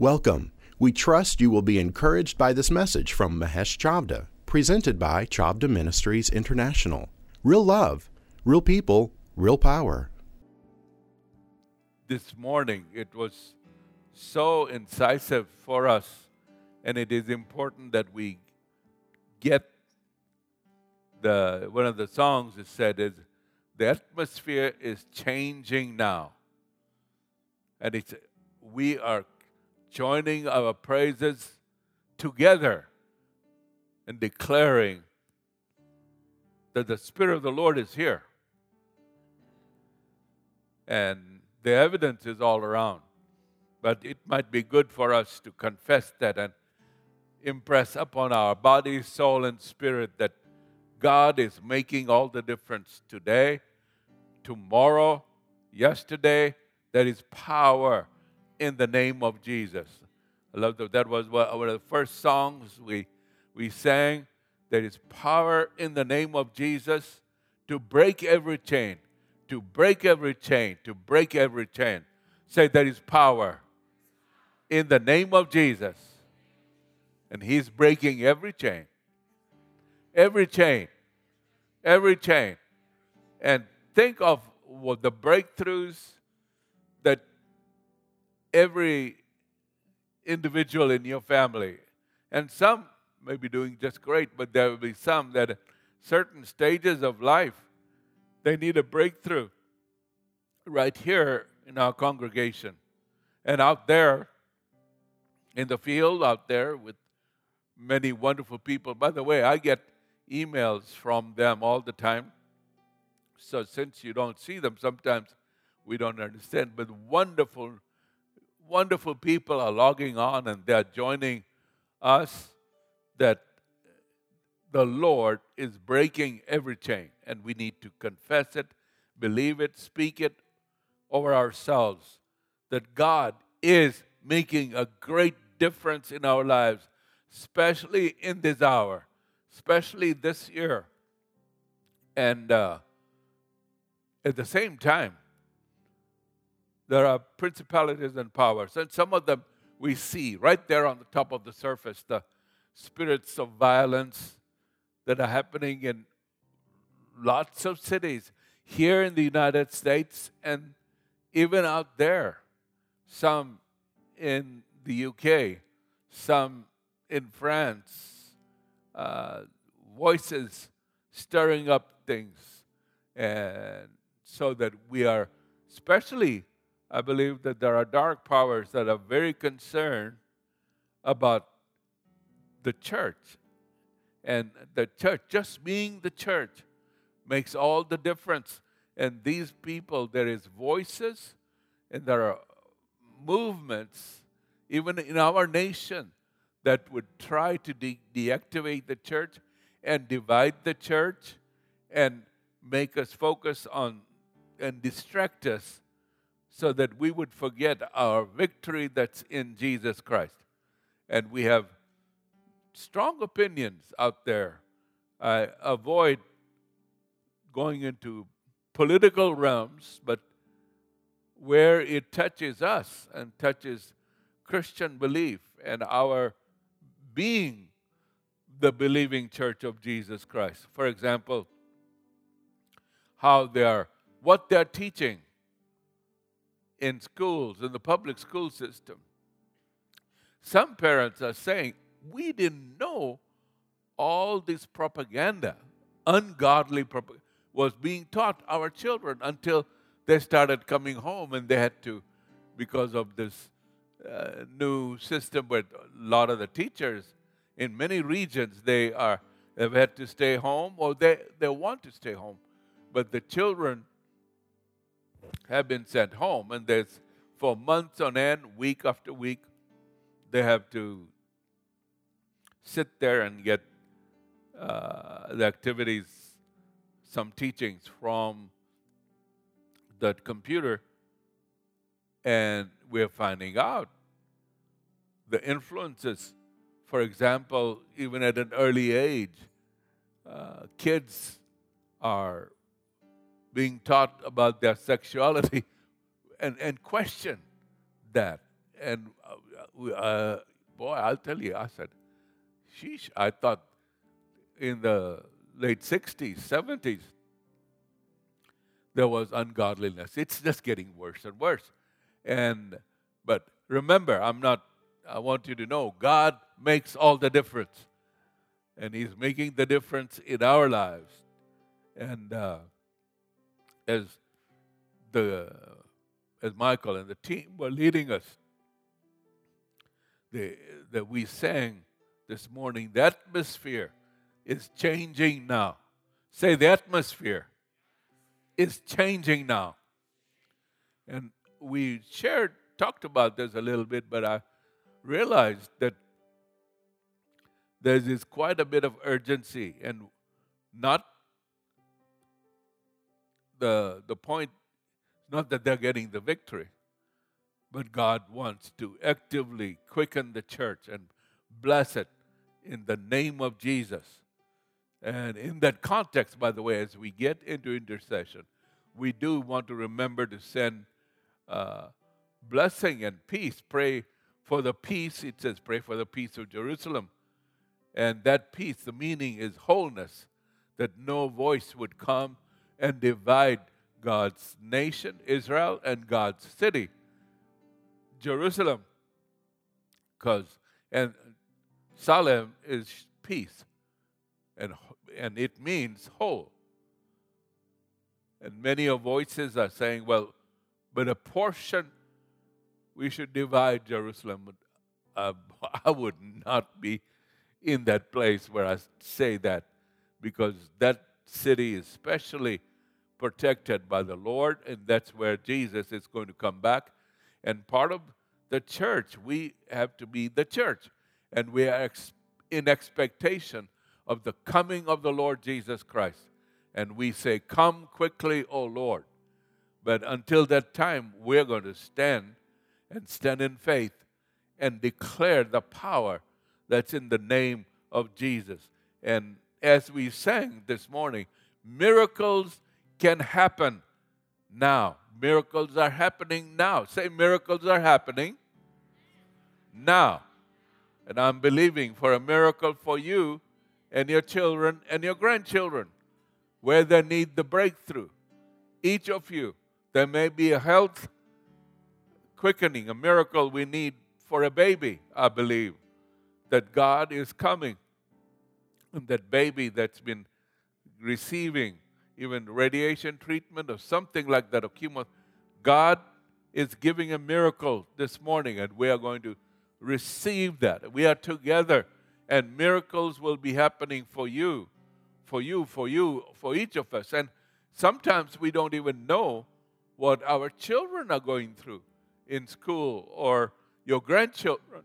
Welcome. We trust you will be encouraged by this message from Mahesh Chavda, presented by Chavda Ministries International. Real love, real people, real power. This morning, it was so incisive for us, and it is important that we get the one of the songs is said is the atmosphere is changing now and it's we are joining our praises together and declaring that the Spirit of the Lord is here. And the evidence is all around. But it might be good for us to confess that and impress upon our body, soul, and spirit that God is making all the difference today, tomorrow, yesterday. There is power in the name of Jesus. I love that. That was one of the first songs we, we sang. There is power in the name of Jesus to break every chain, to break every chain, to break every chain. Say, there is power in the name of Jesus. And He's breaking every chain. Every chain. Every chain. And think of what the breakthroughs every individual in your family, and some may be doing just great, but there will be some that at certain stages of life, they need a breakthrough right here in our congregation. And out there in the field, out there with many wonderful people. By the way, I get emails from them all the time. So since you don't see them, sometimes we don't understand. But wonderful wonderful people are logging on and they're joining us that the Lord is breaking every chain, and we need to confess it, believe it, speak it over ourselves that God is making a great difference in our lives, especially in this hour, especially this year. And uh, at the same time, there are principalities and powers, and some of them we see right there on the top of the surface the spirits of violence that are happening in lots of cities here in the United States and even out there. Some in the UK, some in France. Uh, voices stirring up things, and so that we are, especially I believe that there are dark powers that are very concerned about the church. And the church, just being the church, makes all the difference. And these people, there is voices and there are movements, even in our nation, that would try to de- deactivate the church and divide the church and make us focus on and distract us so that we would forget our victory that's in Jesus Christ. And we have strong opinions out there. I avoid going into political realms, but where it touches us and touches Christian belief and our being the believing church of Jesus Christ. For example, how they are, what they're teaching in schools, in the public school system. Some parents are saying, we didn't know all this propaganda, ungodly propaganda, was being taught our children until they started coming home and they had to, because of this uh, new system where a lot of the teachers in many regions, they are, have had to stay home or they, they want to stay home. But the children have been sent home, and there's for months on end, week after week, they have to sit there and get uh, the activities, some teachings from that computer, and we're finding out the influences. For example, even at an early age, uh, kids are being taught about their sexuality and, and question that. And uh, uh, boy, I'll tell you, I said, sheesh, I thought in the late 60s, 70s, there was ungodliness. It's just getting worse and worse. And but remember, I'm not I want you to know God makes all the difference. And He's making the difference in our lives. And uh, as the as Michael and the team were leading us, that we sang this morning, the atmosphere is changing now. Say, the atmosphere is changing now. And we shared, talked about this a little bit, but I realized that there is quite a bit of urgency and not the, the point, is not that they're getting the victory, but God wants to actively quicken the church and bless it in the name of Jesus. And in that context, by the way, as we get into intercession, we do want to remember to send uh, blessing and peace. Pray for the peace. It says, pray for the peace of Jerusalem. And that peace, the meaning is wholeness, that no voice would come and divide God's nation, Israel, and God's city, Jerusalem. Because, and Salem is peace, and, and it means whole. And many of voices are saying, well, but a portion, we should divide Jerusalem. Uh, I would not be in that place where I say that because that city is specially protected by the Lord, and that's where Jesus is going to come back. And part of the church, we have to be the church, and we are ex- in expectation of the coming of the Lord Jesus Christ and we say, Come quickly, O Lord. But until that time, we're going to stand and stand in faith and declare the power that's in the name of Jesus. And as we sang this morning, miracles can happen now. Miracles are happening now. Say, miracles are happening now. And I'm believing for a miracle for you and your children and your grandchildren where they need the breakthrough. Each of you, there may be a health quickening, a miracle we need for a baby, I believe, that God is coming. And that baby that's been receiving even radiation treatment or something like that, or chemo, God is giving a miracle this morning, and we are going to receive that. We are together, and miracles will be happening for you for you, for you, for each of us. And sometimes we don't even know what our children are going through in school or your grandchildren.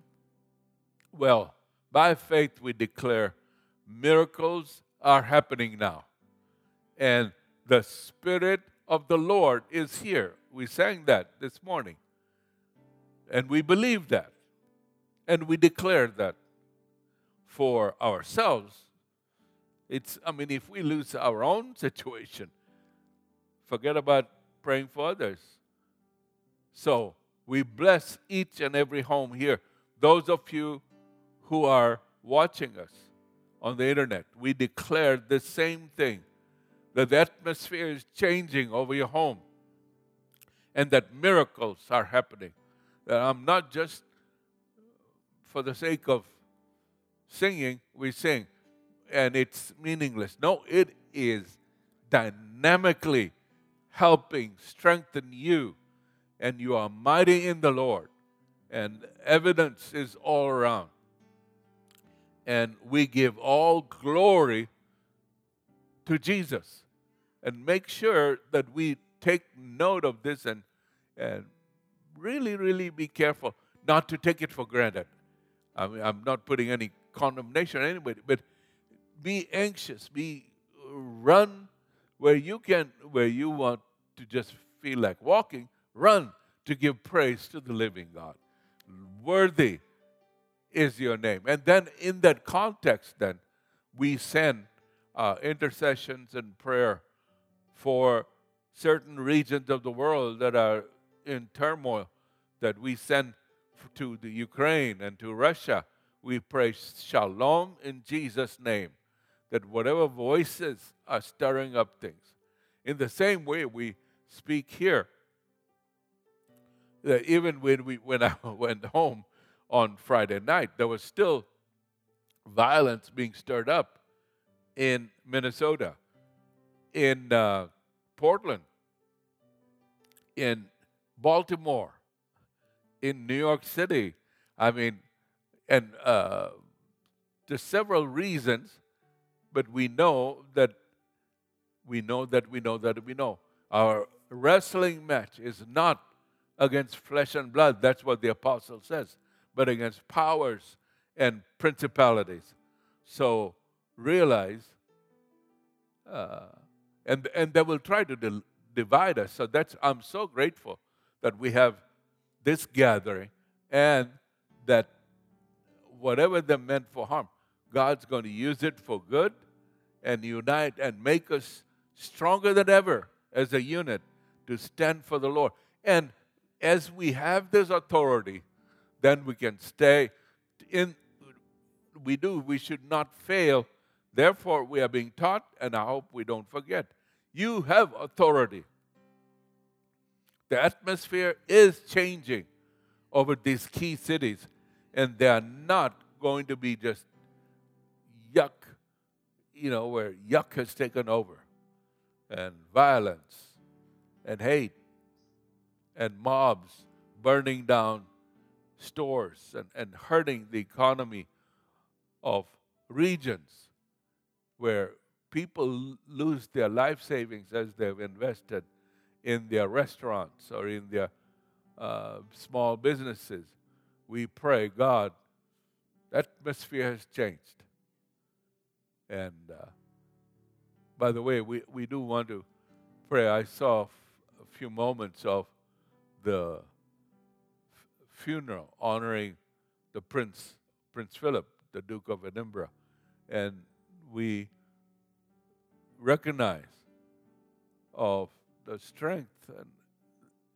Well, by faith, we declare miracles are happening now. And the Spirit of the Lord is here. We sang that this morning. And we believe that. And we declare that for ourselves it's, I mean, if we lose our own situation, forget about praying for others. So we bless each and every home here. Those of you who are watching us on the internet, we declare the same thing that the atmosphere is changing over your home and that miracles are happening. That I'm not just for the sake of singing, we sing and it's meaningless. No, it is dynamically helping strengthen you, and you are mighty in the Lord. And evidence is all around. And we give all glory to Jesus. And make sure that we take note of this and, and really, really be careful not to take it for granted. I mean, I'm not putting any condemnation on anybody, but be anxious, be run where you can, where you want to just feel like walking, run to give praise to the living God. Worthy is your name. And then in that context, then we send uh, intercessions and prayer for certain regions of the world that are in turmoil, that we send to the Ukraine and to Russia, we pray shalom in Jesus' name. That whatever voices are stirring up things, in the same way we speak here. That even when we when I went home on Friday night, there was still violence being stirred up in Minnesota, in uh, Portland, in Baltimore, in New York City. I mean, and uh, there's several reasons, but we know that we know that we know that we know. Our wrestling match is not against flesh and blood. That's what the apostle says, but against powers and principalities. So realize, uh, and and they will try to de- divide us. So that's I'm so grateful that we have this gathering and that whatever they meant for harm, God's going to use it for good and unite and make us stronger than ever as a unit to stand for the Lord. And as we have this authority, then we can stay in. We do, we should not fail. Therefore, we are being taught, and I hope we don't forget. You have authority. The atmosphere is changing over these key cities, and they are not going to be just yuck, you know, where yuck has taken over, and violence, and hate, and mobs burning down stores and, and hurting the economy of regions where people lose their life savings as they've invested in their restaurants or in their uh, small businesses. We pray, God, that atmosphere has changed. And uh, by the way, we, we do want to pray. I saw f- a few moments of the f- funeral honoring the Prince, Prince Philip, the Duke of Edinburgh. And we recognize of the strength and,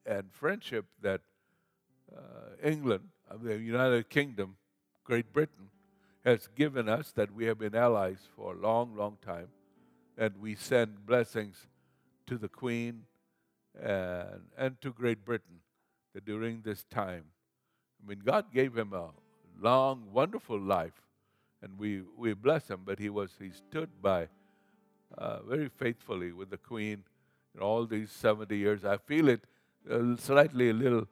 and friendship that uh, England, uh, the United Kingdom, Great Britain, has given us, that we have been allies for a long, long time. And we send blessings to the Queen and, and to Great Britain that during this time, I mean, God gave him a long, wonderful life, and we, we bless him, but he was he stood by uh, very faithfully with the Queen in all these 70 years. I feel it uh, slightly a little uh,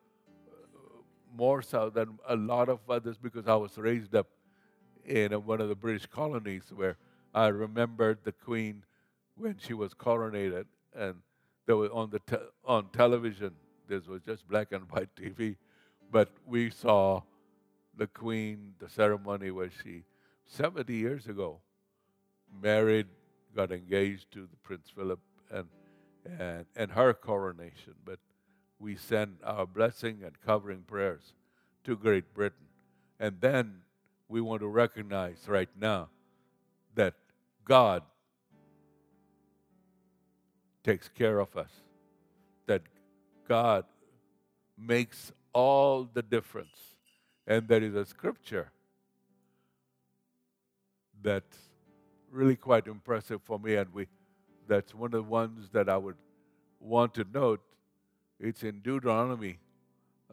more so than a lot of others because I was raised up in one of the British colonies where I remembered the Queen when she was coronated, and there was on the te- on television. This was just black and white TV, but we saw the Queen, the ceremony where she, 70 years ago, married, got engaged to the Prince Philip, and and, and her coronation. But we send our blessing and covering prayers to Great Britain. And then we want to recognize right now that God takes care of us, that God makes all the difference. And there is a scripture that's really quite impressive for me, and we that's one of the ones that I would want to note. It's in Deuteronomy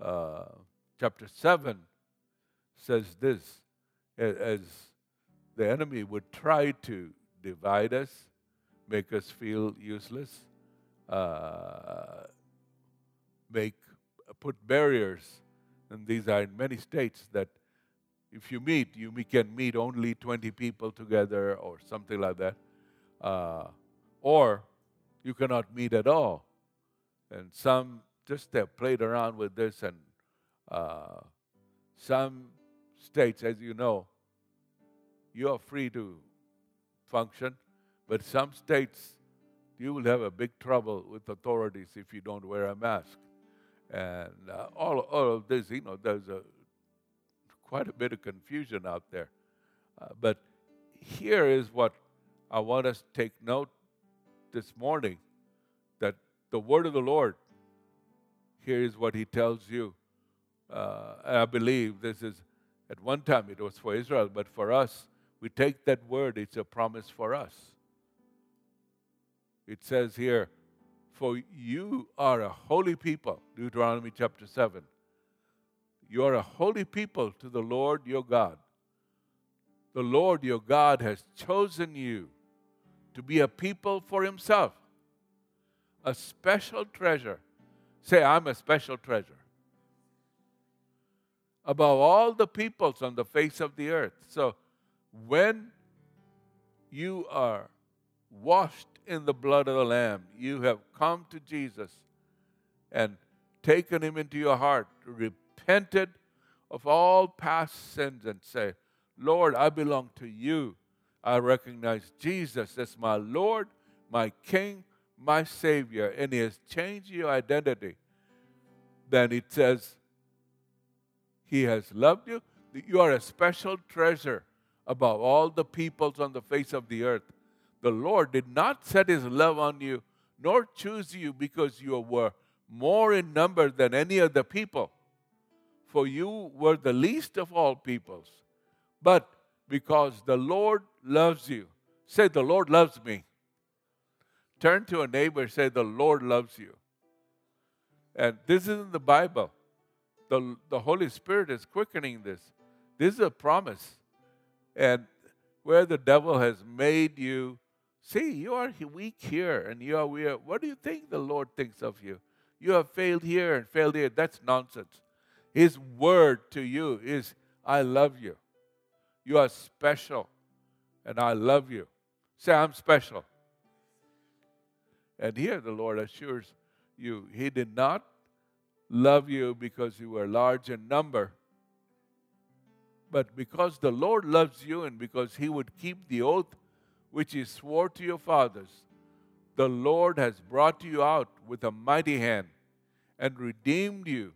uh, chapter 7, says this as the enemy would try to divide us, make us feel useless, uh, make put barriers, and these are in many states that if you meet, you can meet only 20 people together or something like that. Uh, or you cannot meet at all. And some just have played around with this, and uh, some states, as you know, you are free to function, but some states you will have a big trouble with authorities if you don't wear a mask. And uh, all, all of this, you know, there's a quite a bit of confusion out there. Uh, but here is what I want us to take note this morning that the word of the Lord, here is what he tells you Uh, I believe this is, at one time it was for Israel, but for us, we take that word, it's a promise for us. It says here, For you are a holy people, Deuteronomy chapter 7. You are a holy people to the Lord your God. The Lord your God has chosen you to be a people for himself, a special treasure. Say, I'm a special treasure. Above all the peoples on the face of the earth. So when you are washed in the blood of the Lamb, you have come to Jesus and taken him into your heart, of all past sins, and say, Lord, I belong to you. I recognize Jesus as my Lord, my King, my Savior, and He has changed your identity. Then it says, He has loved you. You are a special treasure above all the peoples on the face of the earth. The Lord did not set His love on you, nor choose you because you were more in number than any other people. For you were the least of all peoples but because the Lord loves you. Say, The Lord loves me. Turn to a neighbor, say, The Lord loves you. And this isn't the Bible. The, the Holy Spirit is quickening this. This is a promise. And where the devil has made you, see, you are weak here and you are weird. What do you think the Lord thinks of you? You have failed here and failed here. That's nonsense. His word to you is, I love you. You are special, and I love you. Say, I'm special. And here the Lord assures you, He did not love you because you were large in number, but because the Lord loves you and because He would keep the oath which He swore to your fathers. The Lord has brought you out with a mighty hand and redeemed you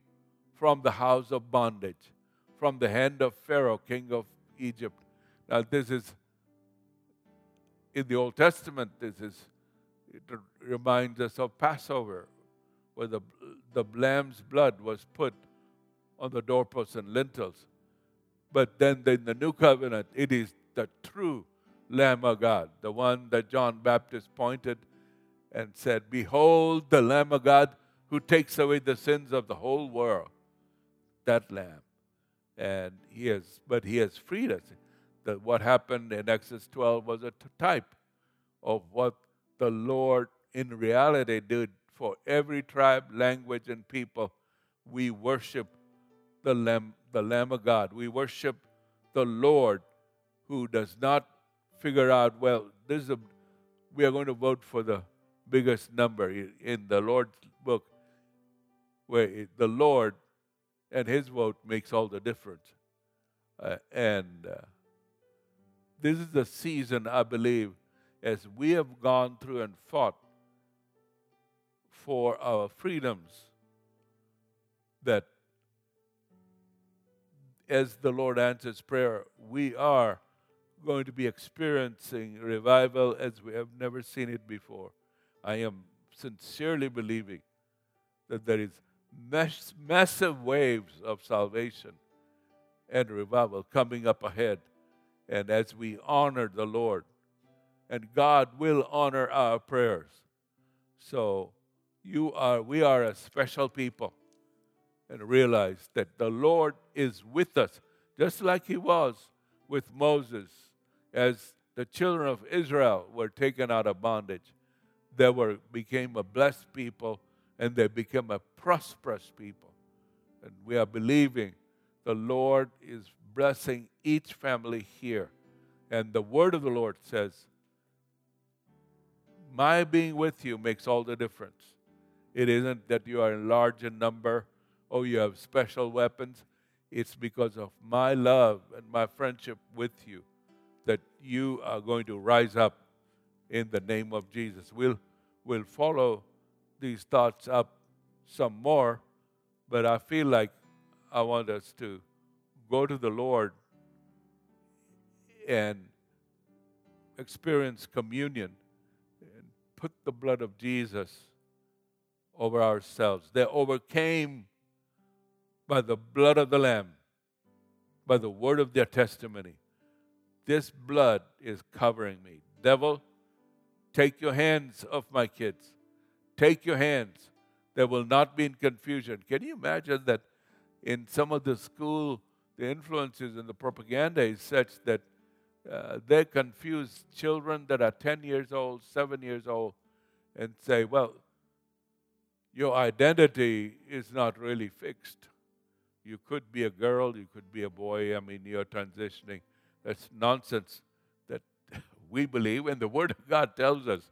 from the house of bondage, from the hand of Pharaoh, king of Egypt. Now, this is in the Old Testament, this is, it reminds us of Passover, where the, the lamb's blood was put on the doorposts and lintels. But then in the New Covenant, it is the true Lamb of God, the one that John Baptist pointed and said, Behold the Lamb of God who takes away the sins of the whole world. That Lamb and he has, but he has freed us. That what happened in Exodus 12 was a type of what the Lord in reality did for every tribe, language, and people. We worship the Lamb, the Lamb of God. We worship the Lord who does not figure out, well, this is a, we are going to vote for the biggest number in the Lord's book, where the Lord and his vote makes all the difference. Uh, and uh, this is the season, I believe, as we have gone through and fought for our freedoms, that as the Lord answers prayer, we are going to be experiencing revival as we have never seen it before. I am sincerely believing that there is mass, massive waves of salvation and revival coming up ahead. And as we honor the Lord, and God will honor our prayers. So you are we are a special people and realize that the Lord is with us, just like he was with Moses as the children of Israel were taken out of bondage. They were became a blessed people and they become a prosperous people. And we are believing the Lord is blessing each family here. And the word of the Lord says, My being with you makes all the difference. It isn't that you are large in number or you have special weapons. It's because of my love and my friendship with you that you are going to rise up in the name of Jesus. We'll, we'll follow these thoughts up some more, but I feel like I want us to go to the Lord and experience communion and put the blood of Jesus over ourselves. They overcame by the blood of the Lamb, by the word of their testimony. This blood is covering me. Devil, take your hands off my kids. Take your hands. There will not be in confusion. Can you imagine that in some of the school, the influences and the propaganda is such that uh, they confuse children that are 10 years old, 7 years old, and say, well, your identity is not really fixed. You could be a girl, you could be a boy. I mean, you're transitioning. That's nonsense that we believe, and the Word of God tells us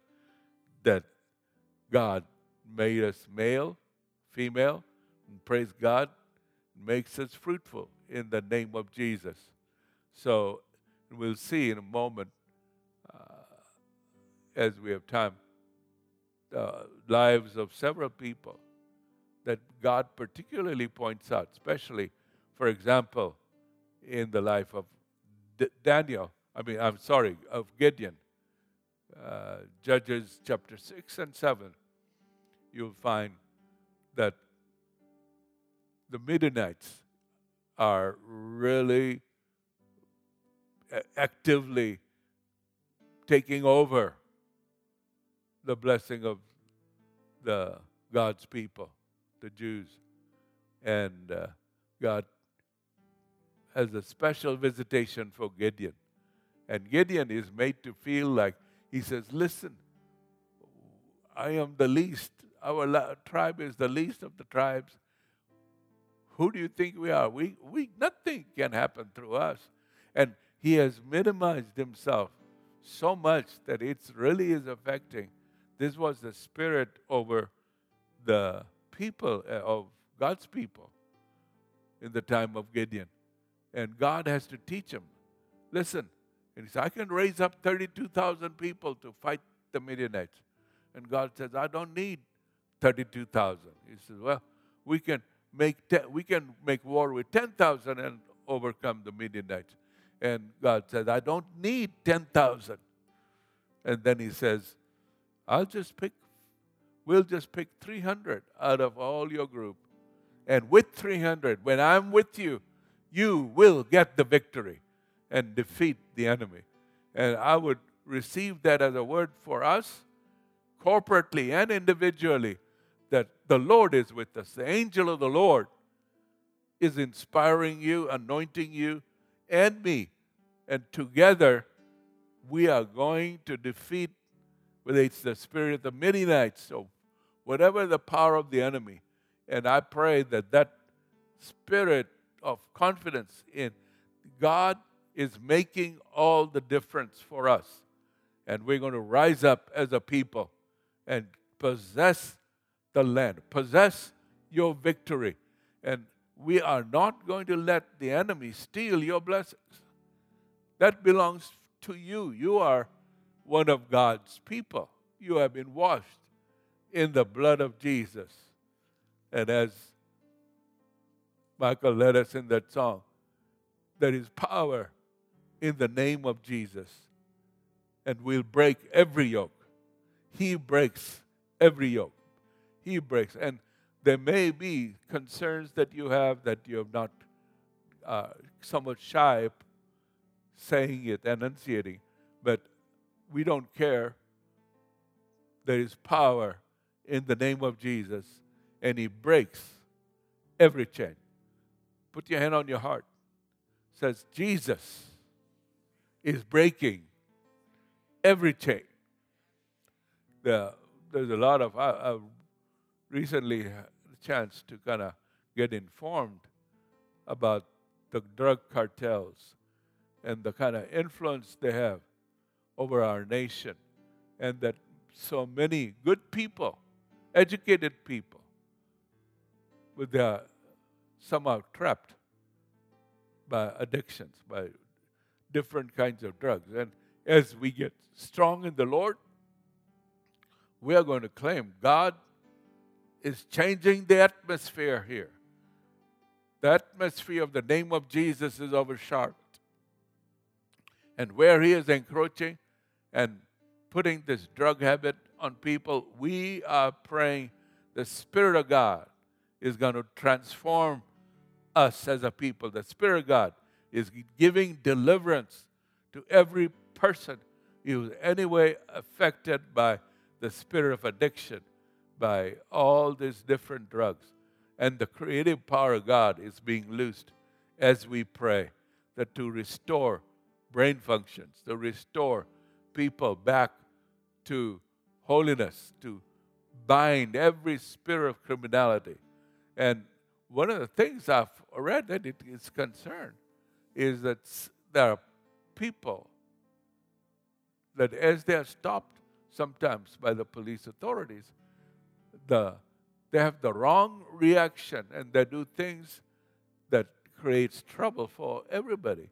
that God made us male, female, and praise God, makes us fruitful in the name of Jesus. So we'll see in a moment, uh, as we have time, the lives of several people that God particularly points out, especially, for example, in the life of D- Daniel. I mean, I'm sorry, of Gideon. Uh, Judges chapter 6 and 7, you'll find that the Midianites are really actively taking over the blessing of the God's people, the Jews. And uh, God has a special visitation for Gideon. And Gideon is made to feel like he says, Listen, I am the least. Our tribe is the least of the tribes. Who do you think we are? We, we nothing can happen through us. And he has minimized himself so much that it really is affecting. This was the spirit over the people uh, of God's people in the time of Gideon. And God has to teach him. Listen, and he said, I can raise up 32,000 people to fight the Midianites. And God says, I don't need 32,000. He says, well, we can make ten, we can make war with 10,000 and overcome the Midianites. And God says, I don't need 10,000. And then he says, I'll just pick, we'll just pick 300 out of all your group. And with 300, when I'm with you, you will get the victory and defeat the enemy. And I would receive that as a word for us, corporately and individually, that the Lord is with us. The angel of the Lord is inspiring you, anointing you, and me. And together, we are going to defeat, whether it's the spirit of the Midianites or whatever the power of the enemy. And I pray that that spirit of confidence in God is making all the difference for us. And we're going to rise up as a people and possess the land, possess your victory. And we are not going to let the enemy steal your blessings. That belongs to you. You are one of God's people. You have been washed in the blood of Jesus. And as Michael led us in that song, there is power in the name of Jesus. And we'll break every yoke. He breaks every yoke. He breaks. And there may be concerns that you have that you have not uh, somewhat shy of saying it, enunciating, but we don't care. There is power in the name of Jesus, and He breaks every chain. Put your hand on your heart. says Jesus is breaking every chain. The, there's a lot of I, recently had a chance to kind of get informed about the drug cartels and the kind of influence they have over our nation, and that so many good people, educated people, with their somehow trapped by addictions, by different kinds of drugs. And as we get strong in the Lord, we are going to claim God is changing the atmosphere here. The atmosphere of the name of Jesus is overshadowed and where he is encroaching and putting this drug habit on people, we are praying the Spirit of God is going to transform us as a people. The Spirit of God is giving deliverance to every person who is anyway affected by the spirit of addiction, by all these different drugs. And the creative power of God is being loosed as we pray that to restore brain functions, to restore people back to holiness, to bind every spirit of criminality. And one of the things I've read that it is concerned is that there are people that as they are stopped sometimes by the police authorities, the, they have the wrong reaction and they do things that creates trouble for everybody.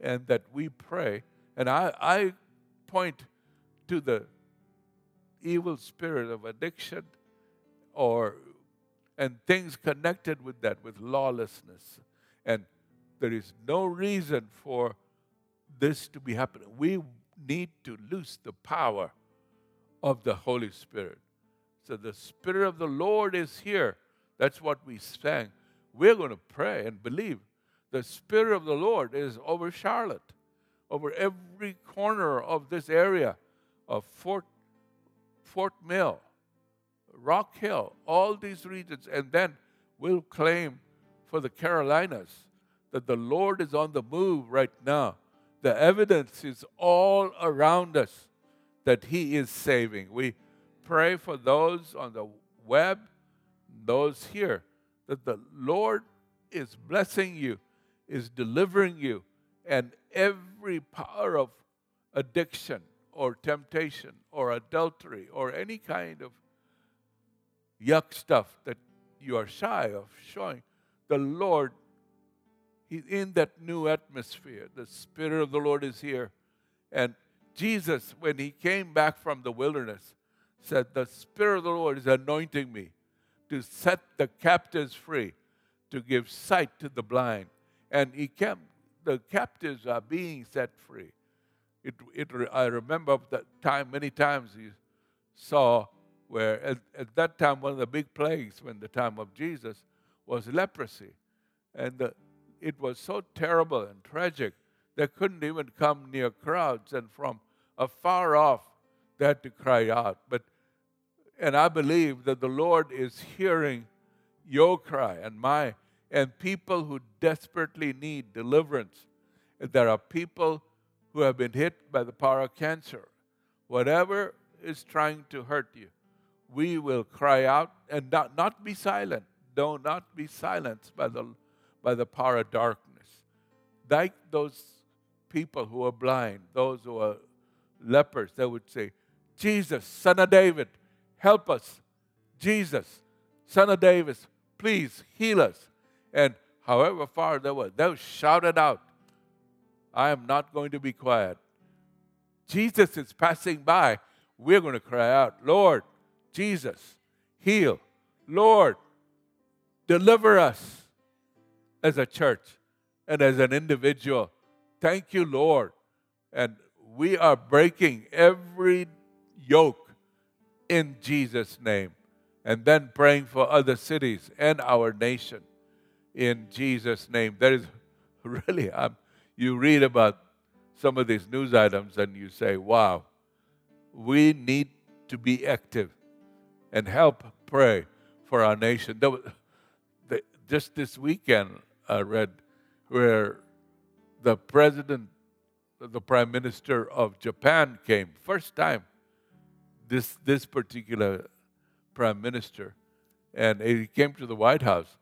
And that we pray. And I, I point to the evil spirit of addiction or and things connected with that, with lawlessness. And there is no reason for this to be happening. We need to lose the power of the Holy Spirit. So the Spirit of the Lord is here. That's what we sang. We're going to pray and believe. The Spirit of the Lord is over Charlotte, over every corner of this area of Fort, Fort Mill, Rock Hill, all these regions. And then we'll claim for the Carolinas that the Lord is on the move right now. The evidence is all around us that He is saving. We pray for those on the web, those here, that the Lord is blessing you, is delivering you, and every power of addiction or temptation or adultery or any kind of yuck stuff that you are shy of showing, the Lord, He's in that new atmosphere. The Spirit of the Lord is here. And Jesus, when He came back from the wilderness, said, The Spirit of the Lord is anointing me to set the captives free, to give sight to the blind. And He came, the captives are being set free. It, it, I remember that time, many times He saw where at, at, that time one of the big plagues when the time of jesus was leprosy and the, it was so terrible and tragic they couldn't even come near crowds and from afar off they had to cry out. But and i believe that the lord is hearing your cry and my and people who desperately need deliverance. There are people who have been hit by the power of cancer. Whatever is trying to hurt you we will cry out and not, not be silent. Do not be silenced by the, by the power of darkness. Like those people who are blind, those who are lepers, they would say, Jesus, son of David, help us. Jesus, son of David, please heal us. And however far they were, they shouted out, I am not going to be quiet. Jesus is passing by. We're going to cry out, Lord, Jesus, heal. Lord, deliver us as a church and as an individual. Thank you, Lord. And we are breaking every yoke in Jesus' name. And then praying for other cities and our nation in Jesus' name. That is really, um, you read about some of these news items and you say, wow, we need to be active and help pray for our nation. just this weekend, I read where the president, the prime minister of Japan came, first time, this, this particular prime minister, and he came to the White House,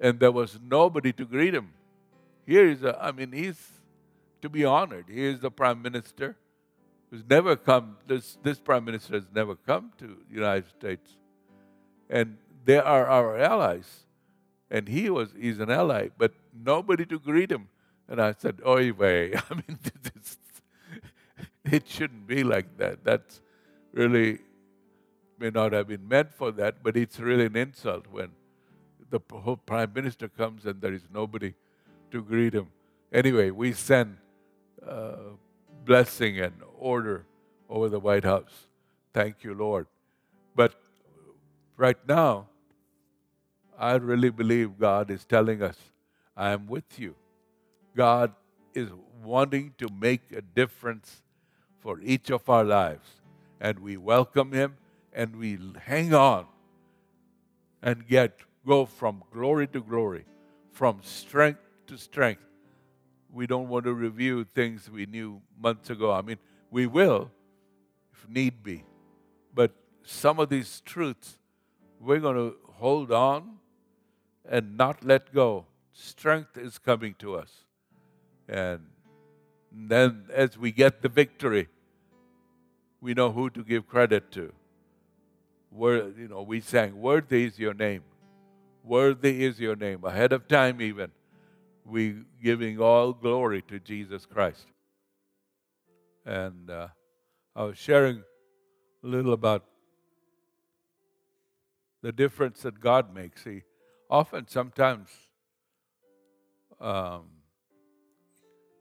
and there was nobody to greet him. Here is, a, I mean, he's to be honored. He is the prime minister who's never come, this, this prime minister has never come to the United States. And they are our allies. And he was, he's an ally, but nobody to greet him. And I said, Oy vey. I mean, it shouldn't be like that. That's really may not have been meant for that, but it's really an insult when the prime minister comes and there is nobody to greet him. Anyway, we send uh, blessing and order over the White House. Thank you, Lord. But right now, I really believe God is telling us, I am with you. God is wanting to make a difference for each of our lives. And we welcome Him and we hang on and get go from glory to glory, from strength to strength. We don't want to review things we knew months ago. I mean, we will if need be. But some of these truths we're going to hold on and not let go. Strength is coming to us. And then as we get the victory, we know who to give credit to. Where, you know, we sang, Worthy is your name. Worthy is your name. Ahead of time, even, we giving all glory to Jesus Christ. And uh, I was sharing a little about the difference that God makes. He often, sometimes, um,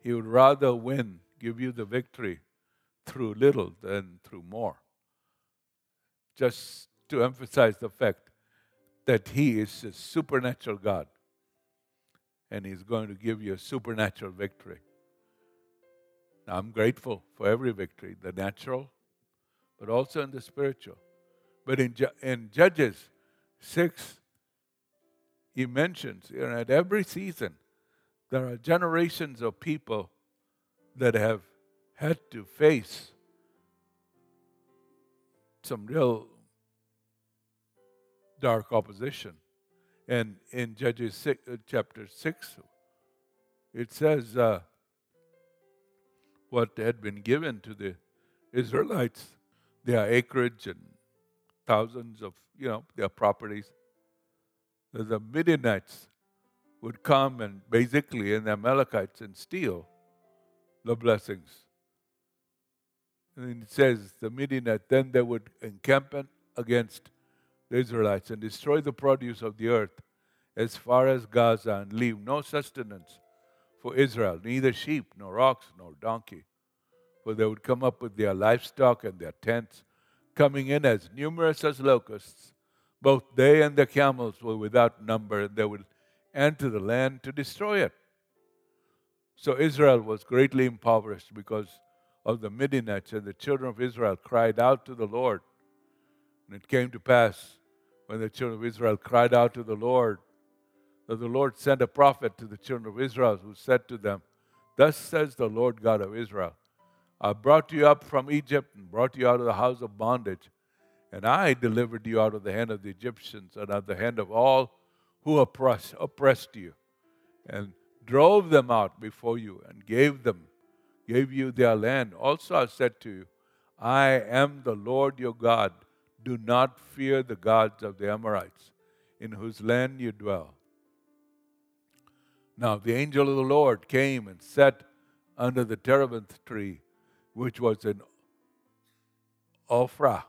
He would rather win, give you the victory through little than through more. Just to emphasize the fact that He is a supernatural God and He's going to give you a supernatural victory. Now, I'm grateful for every victory, the natural, but also in the spiritual. But in, in Judges, 6, he mentions you know, at every season there are generations of people that have had to face some real dark opposition. And in Judges six, uh, chapter 6, it says uh, what had been given to the Israelites their acreage and thousands of you know, their properties. The Midianites would come and basically, and the Amalekites, and steal the blessings. And it says the Midianites, then they would encamp against the Israelites and destroy the produce of the earth as far as Gaza and leave no sustenance for Israel, neither sheep, nor ox, nor donkey. For they would come up with their livestock and their tents coming in as numerous as locusts. Both they and their camels were without number, and they would enter the land to destroy it. So Israel was greatly impoverished because of the Midianites, and the children of Israel cried out to the Lord. And it came to pass when the children of Israel cried out to the Lord that the Lord sent a prophet to the children of Israel who said to them, Thus says the Lord God of Israel I brought you up from Egypt and brought you out of the house of bondage. And I delivered you out of the hand of the Egyptians and out of the hand of all who oppressed, oppressed you, and drove them out before you and gave them, gave you their land. Also I said to you, I am the Lord your God. Do not fear the gods of the Amorites, in whose land you dwell. Now the angel of the Lord came and sat under the terebinth tree which was in Ophrah,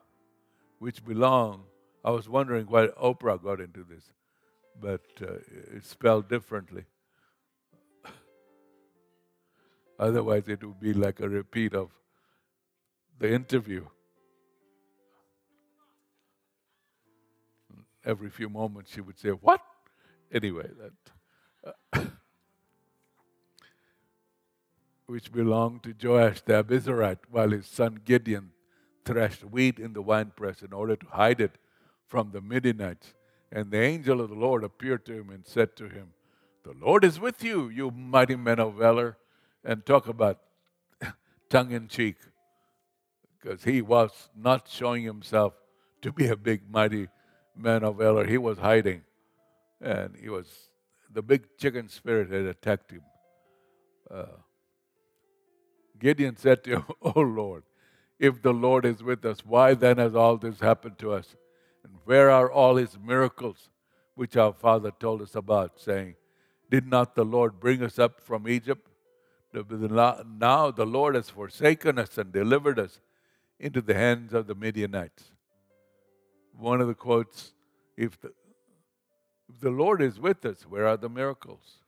which belonged. I was wondering why Oprah got into this, but uh, it's spelled differently. Otherwise, it would be like a repeat of the interview. Every few moments, she would say, What? Anyway, that. Which belonged to Joash the Abiezrite, while his son Gideon threshed wheat in the winepress in order to hide it from the Midianites. And the angel of the Lord appeared to him and said to him, The Lord is with you, you mighty men of valor. And talk about tongue in cheek, because he was not showing himself to be a big, mighty man of valor. He was hiding. And he was, the big chicken spirit had attacked him. Uh, Gideon said to him, Oh Lord, if the Lord is with us, why then has all this happened to us? And where are all his miracles which our father told us about, saying, Did not the Lord bring us up from Egypt? Now the Lord has forsaken us and delivered us into the hands of the Midianites. One of the quotes, if the, if the Lord is with us, where are the miracles?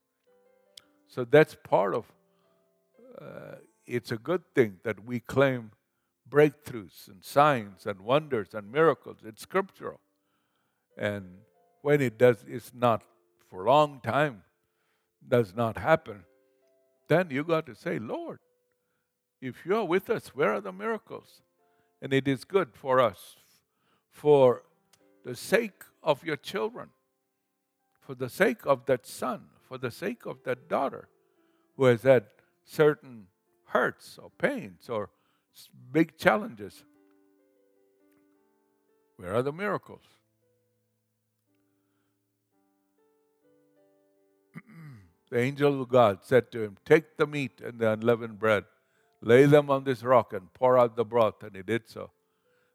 So that's part of uh, it's a good thing that we claim breakthroughs and signs and wonders and miracles. It's scriptural. And when it does, it's not for a long time. does not happen, then you got to say, Lord, if you're with us, where are the miracles? And it is good for us, for the sake of your children, for the sake of that son, for the sake of that daughter who has had certain hurts or pains or big challenges. Where are the miracles? the angel of God said to him, Take the meat and the unleavened bread, lay them on this rock, and pour out the broth. And he did so.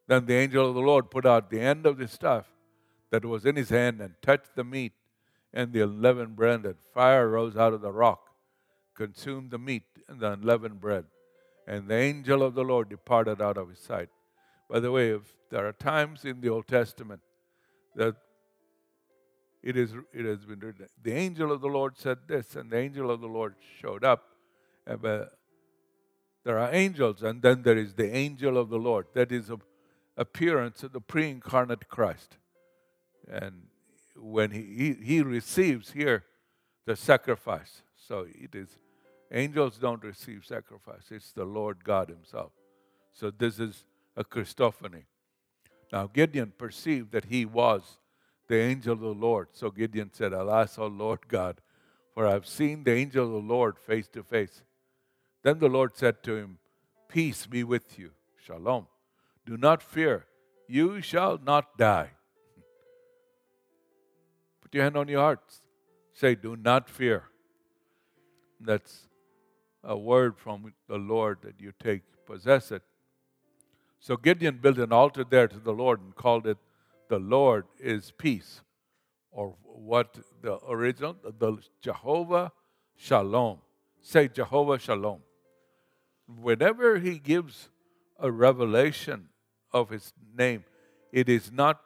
Then the angel of the Lord put out the end of the staff that was in his hand and touched the meat and the unleavened bread, and fire rose out of the rock, consumed the meat and the unleavened bread. And the angel of the Lord departed out of his sight. By the way, if there are times in the Old Testament that it, is, it has been written, the angel of the Lord said this, and the angel of the Lord showed up. But uh, there are angels, and then there is the angel of the Lord. That is an appearance of the pre incarnate Christ. And when he, he, he receives here the sacrifice. So it is, angels don't receive sacrifice, it's the Lord God Himself. So this is a Christophany. Now Gideon perceived that he was the angel of the Lord. So Gideon said, Alas, O Lord God, for I have seen the angel of the Lord face to face. Then the Lord said to him, Peace be with you. Shalom. Do not fear. You shall not die. Put your hand on your heart. Say, Do not fear. That's a word from the Lord that you take, possess it. So Gideon built an altar there to the Lord and called it, The Lord is Peace, or what the original, the Jehovah Shalom. Say Jehovah Shalom. Whenever he gives a revelation of his name, it is not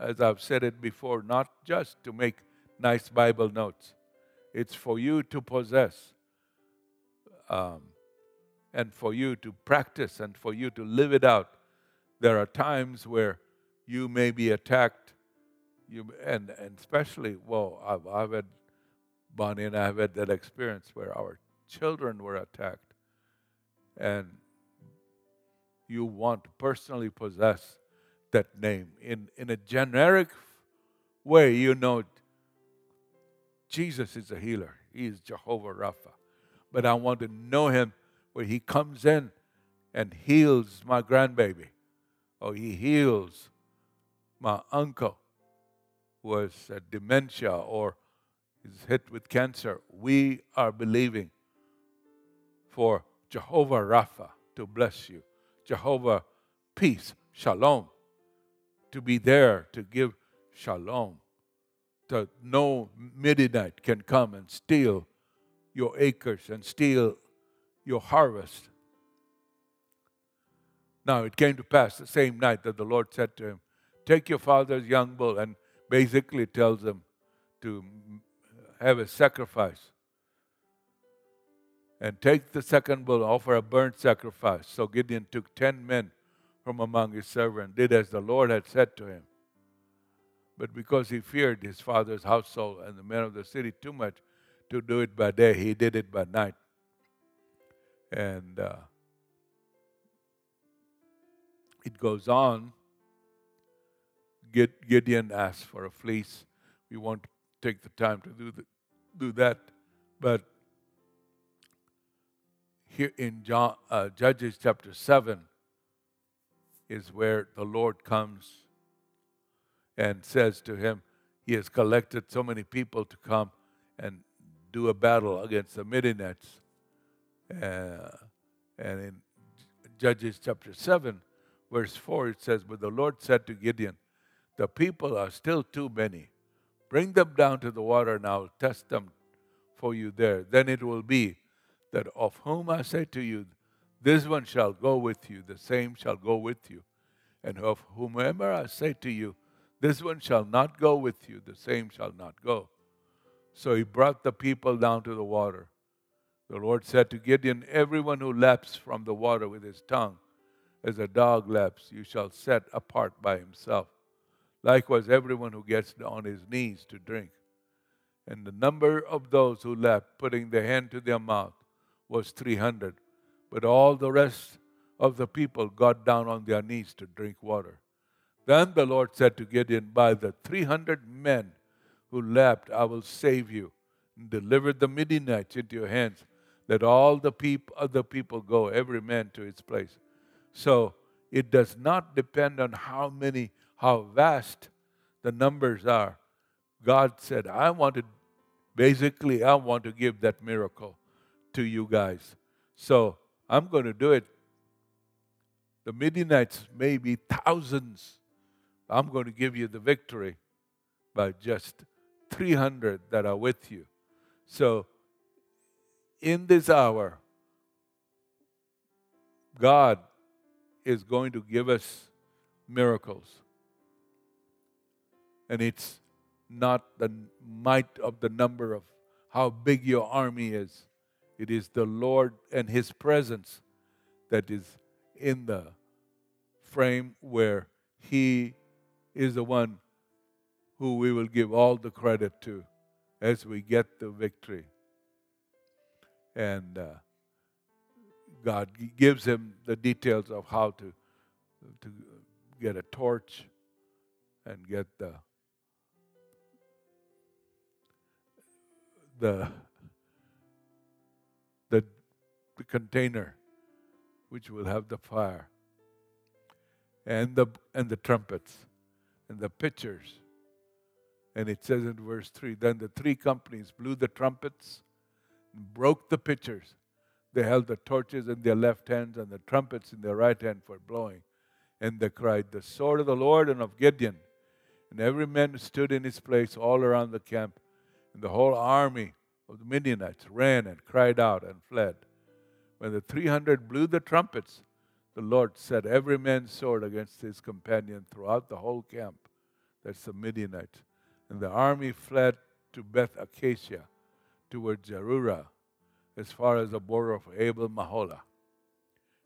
as I've said it before, not just to make nice Bible notes. It's for you to possess um, and for you to practice and for you to live it out. There are times where you may be attacked, you, and, and especially, well, I've, I've had, Bonnie and I have had that experience where our children were attacked. And you want to personally possess that name. In, in a generic way, you know Jesus is a healer. He is Jehovah Rapha. But I want to know him where he comes in and heals my grandbaby. Or he heals my uncle who has dementia or is hit with cancer. We are believing for Jehovah Rapha to bless you. Jehovah peace, shalom, to be there to give shalom. That no Midianite can come and steal your acres and steal your harvest. Now it came to pass the same night that the Lord said to him, Take your father's young bull, and basically tells him to have a sacrifice. And take the second bull, offer a burnt sacrifice. So Gideon took ten men from among his servants, did as the Lord had said to him. But because he feared his father's household and the men of the city too much to do it by day, he did it by night. And uh, it goes on. Gideon asked for a fleece. We won't take the time to do, the, do that. But here in John, uh, Judges chapter 7, is where the Lord comes and says to him, He has collected so many people to come and do a battle against the Midianites. Uh, and in Judges chapter 7, verse 4, it says, But the Lord said to Gideon, The people are still too many. Bring them down to the water, and I'll test them for you there. Then it will be that of whom I say to you, this one shall go with you, the same shall go with you. And of whomever I say to you, this one shall not go with you, the same shall not go. So he brought the people down to the water. The Lord said to Gideon, Everyone who laps from the water with his tongue, as a dog laps, you shall set apart by himself. Likewise, everyone who gets on his knees to drink. And the number of those who left, putting their hand to their mouth, was 300. But all the rest of the people got down on their knees to drink water. Then the Lord said to Gideon, By the 300 men who left, I will save you and deliver the Midianites into your hands. Let all the peop- other people go, every man to his place. So it does not depend on how many, how vast the numbers are. God said, I want to, basically, I want to give that miracle to you guys. So I'm going to do it. The Midianites may be thousands. I'm going to give you the victory by just 300 that are with you. So, in this hour, God is going to give us miracles. And it's not the might of the number of how big your army is. It is the Lord and His presence that is in the frame where He is the one who we will give all the credit to as we get the victory. And uh, God gives him the details of how to, to get a torch and get the the the, the container which will have the fire and the and the trumpets and the pitchers and it says in verse 3 Then the three companies blew the trumpets, and broke the pitchers. They held the torches in their left hands and the trumpets in their right hand for blowing. And they cried, The sword of the Lord and of Gideon. And every man stood in his place all around the camp. And the whole army of the Midianites ran and cried out and fled. When the 300 blew the trumpets, the Lord set every man's sword against his companion throughout the whole camp. That's the Midianites. And the army fled to Beth Acacia toward Jeruah as far as the border of Abel Meholah.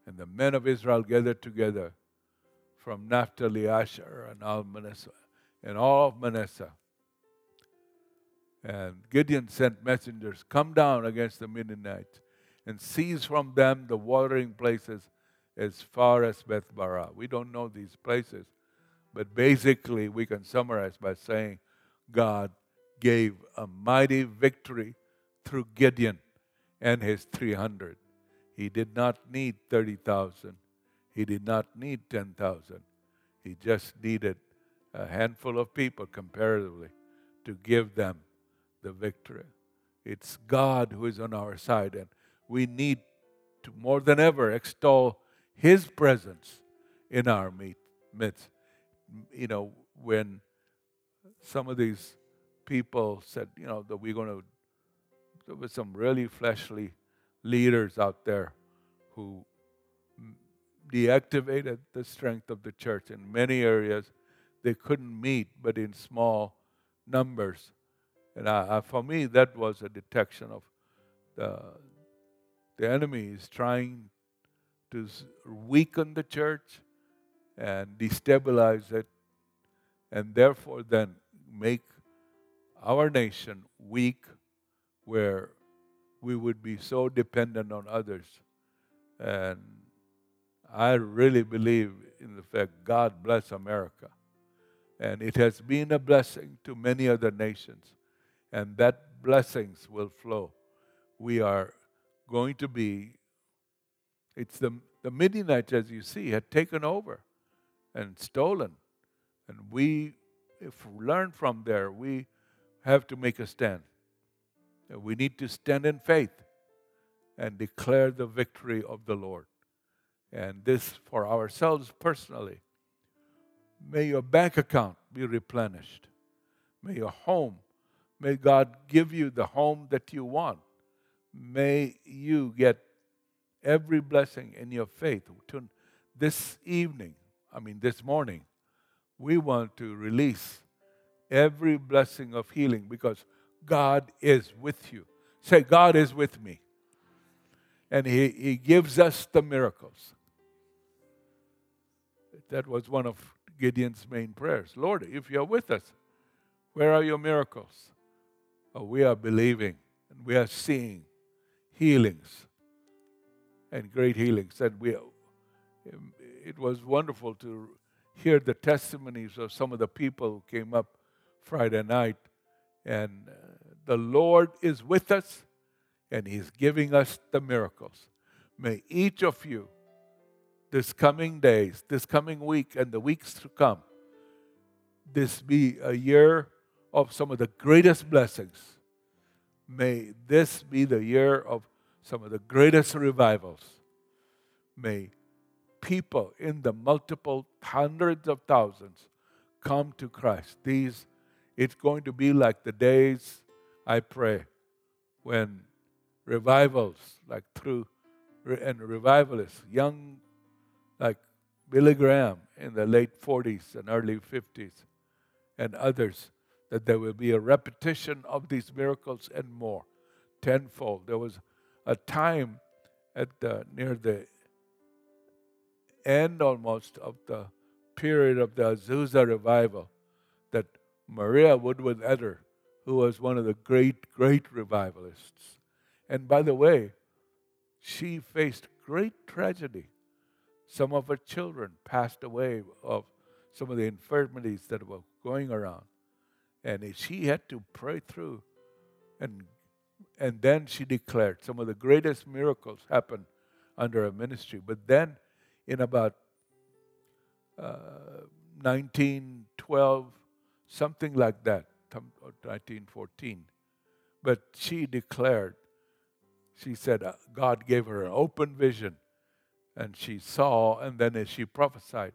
And the men of Israel gathered together from Naphtali, Asher, and all Manasseh, and all of Manasseh. And Gideon sent messengers, Come down against the Midianites and seize from them the watering places as far as Beth Barah. We don't know these places, but basically we can summarize by saying God gave a mighty victory through Gideon and his 300. He did not need 30,000. He did not need 10,000. He just needed a handful of people comparatively to give them the victory. It's God who is on our side, and we need to more than ever extol His presence in our midst. You know, when some of these people said, you know, that we're going to, there were some really fleshly leaders out there who deactivated the strength of the church in many areas. They couldn't meet, but in small numbers. And I, I, for me, that was a detection of the, the enemy is trying to weaken the church and destabilize it, and therefore then make our nation weak where we would be so dependent on others. And I really believe in the fact God bless America. And it has been a blessing to many other nations. And that blessings will flow. We are going to be, it's the, the Midianites, as you see, had taken over and stolen. And we if we learn from there, we have to make a stand. We need to stand in faith and declare the victory of the Lord. And this for ourselves personally. May your bank account be replenished. May your home, may God give you the home that you want. May you get every blessing in your faith. This evening, I mean, this morning, we want to release every blessing of healing because God is with you. Say, God is with me. And He, he gives us the miracles. That was one of Gideon's main prayers. Lord, if you're with us, where are your miracles? uh, we are believing and we are seeing healings and great healings. And we, it was wonderful to hear the testimonies of some of the people who came up Friday night. And uh, the Lord is with us and He's giving us the miracles. May each of you, this coming days, this coming week, and the weeks to come, this be a year of some of the greatest blessings. May this be the year of some of the greatest revivals. May people in the multiple hundreds of thousands come to Christ. These, it's going to be like the days, I pray, when revivals, like through, and revivalists, young, like Billy Graham in the late 40s and early 50s, and others, that there will be a repetition of these miracles and more, tenfold. There was a time at the, near the end almost of the period of the Azusa revival that Maria Woodworth Etter, who was one of the great, great revivalists, and by the way, she faced great tragedy. Some of her children passed away of some of the infirmities that were going around. And she had to pray through. And, and then she declared some of the greatest miracles happened under her ministry. But then, in about uh, 1912, something like that, 1914, but she declared, she said, uh, God gave her an open vision and she saw, and then as she prophesied,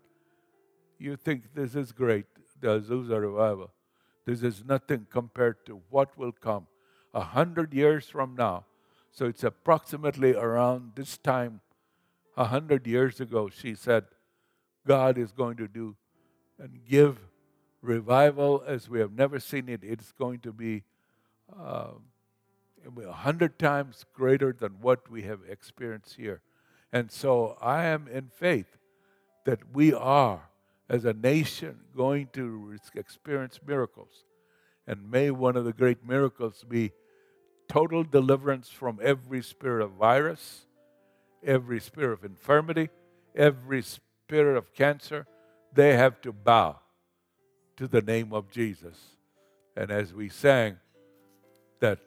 you think this is great, the Azusa revival. This is nothing compared to what will come a hundred years from now. So it's approximately around this time, a hundred years ago, she said, God is going to do and give revival as we have never seen it. It's going to be uh, a hundred times greater than what we have experienced here. And so I am in faith that we are as a nation going to experience miracles. And may one of the great miracles be total deliverance from every spirit of virus, every spirit of infirmity, every spirit of cancer. They have to bow to the name of Jesus. And as we sang, that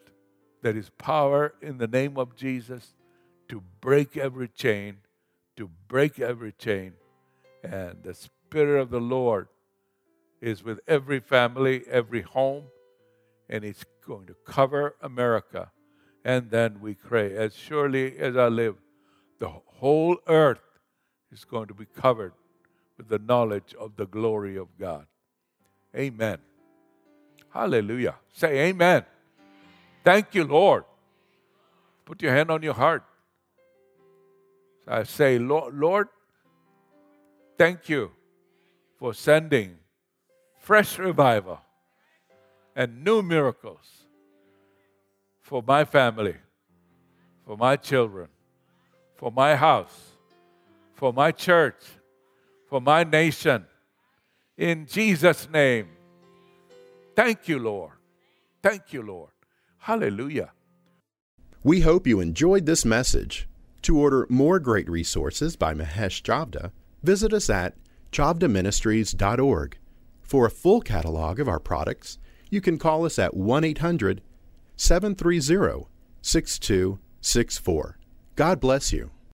there is power in the name of Jesus to break every chain, to break every chain. And the Spirit of the Lord is with every family, every home, and it's going to cover America. And then we pray, as surely as I live, the whole earth is going to be covered with the knowledge of the glory of God. Amen. Hallelujah. Say amen. Thank you, Lord. Put your hand on your heart. I say, Lord, Lord, thank you for sending fresh revival and new miracles for my family, for my children, for my house, for my church, for my nation. In Jesus' name. Thank you, Lord. Thank you, Lord. Hallelujah. We hope you enjoyed this message. To order more great resources by Mahesh Chavda, visit us at chavdaministries.org. For a full catalog of our products, you can call us at 1 800 730 6264. God bless you.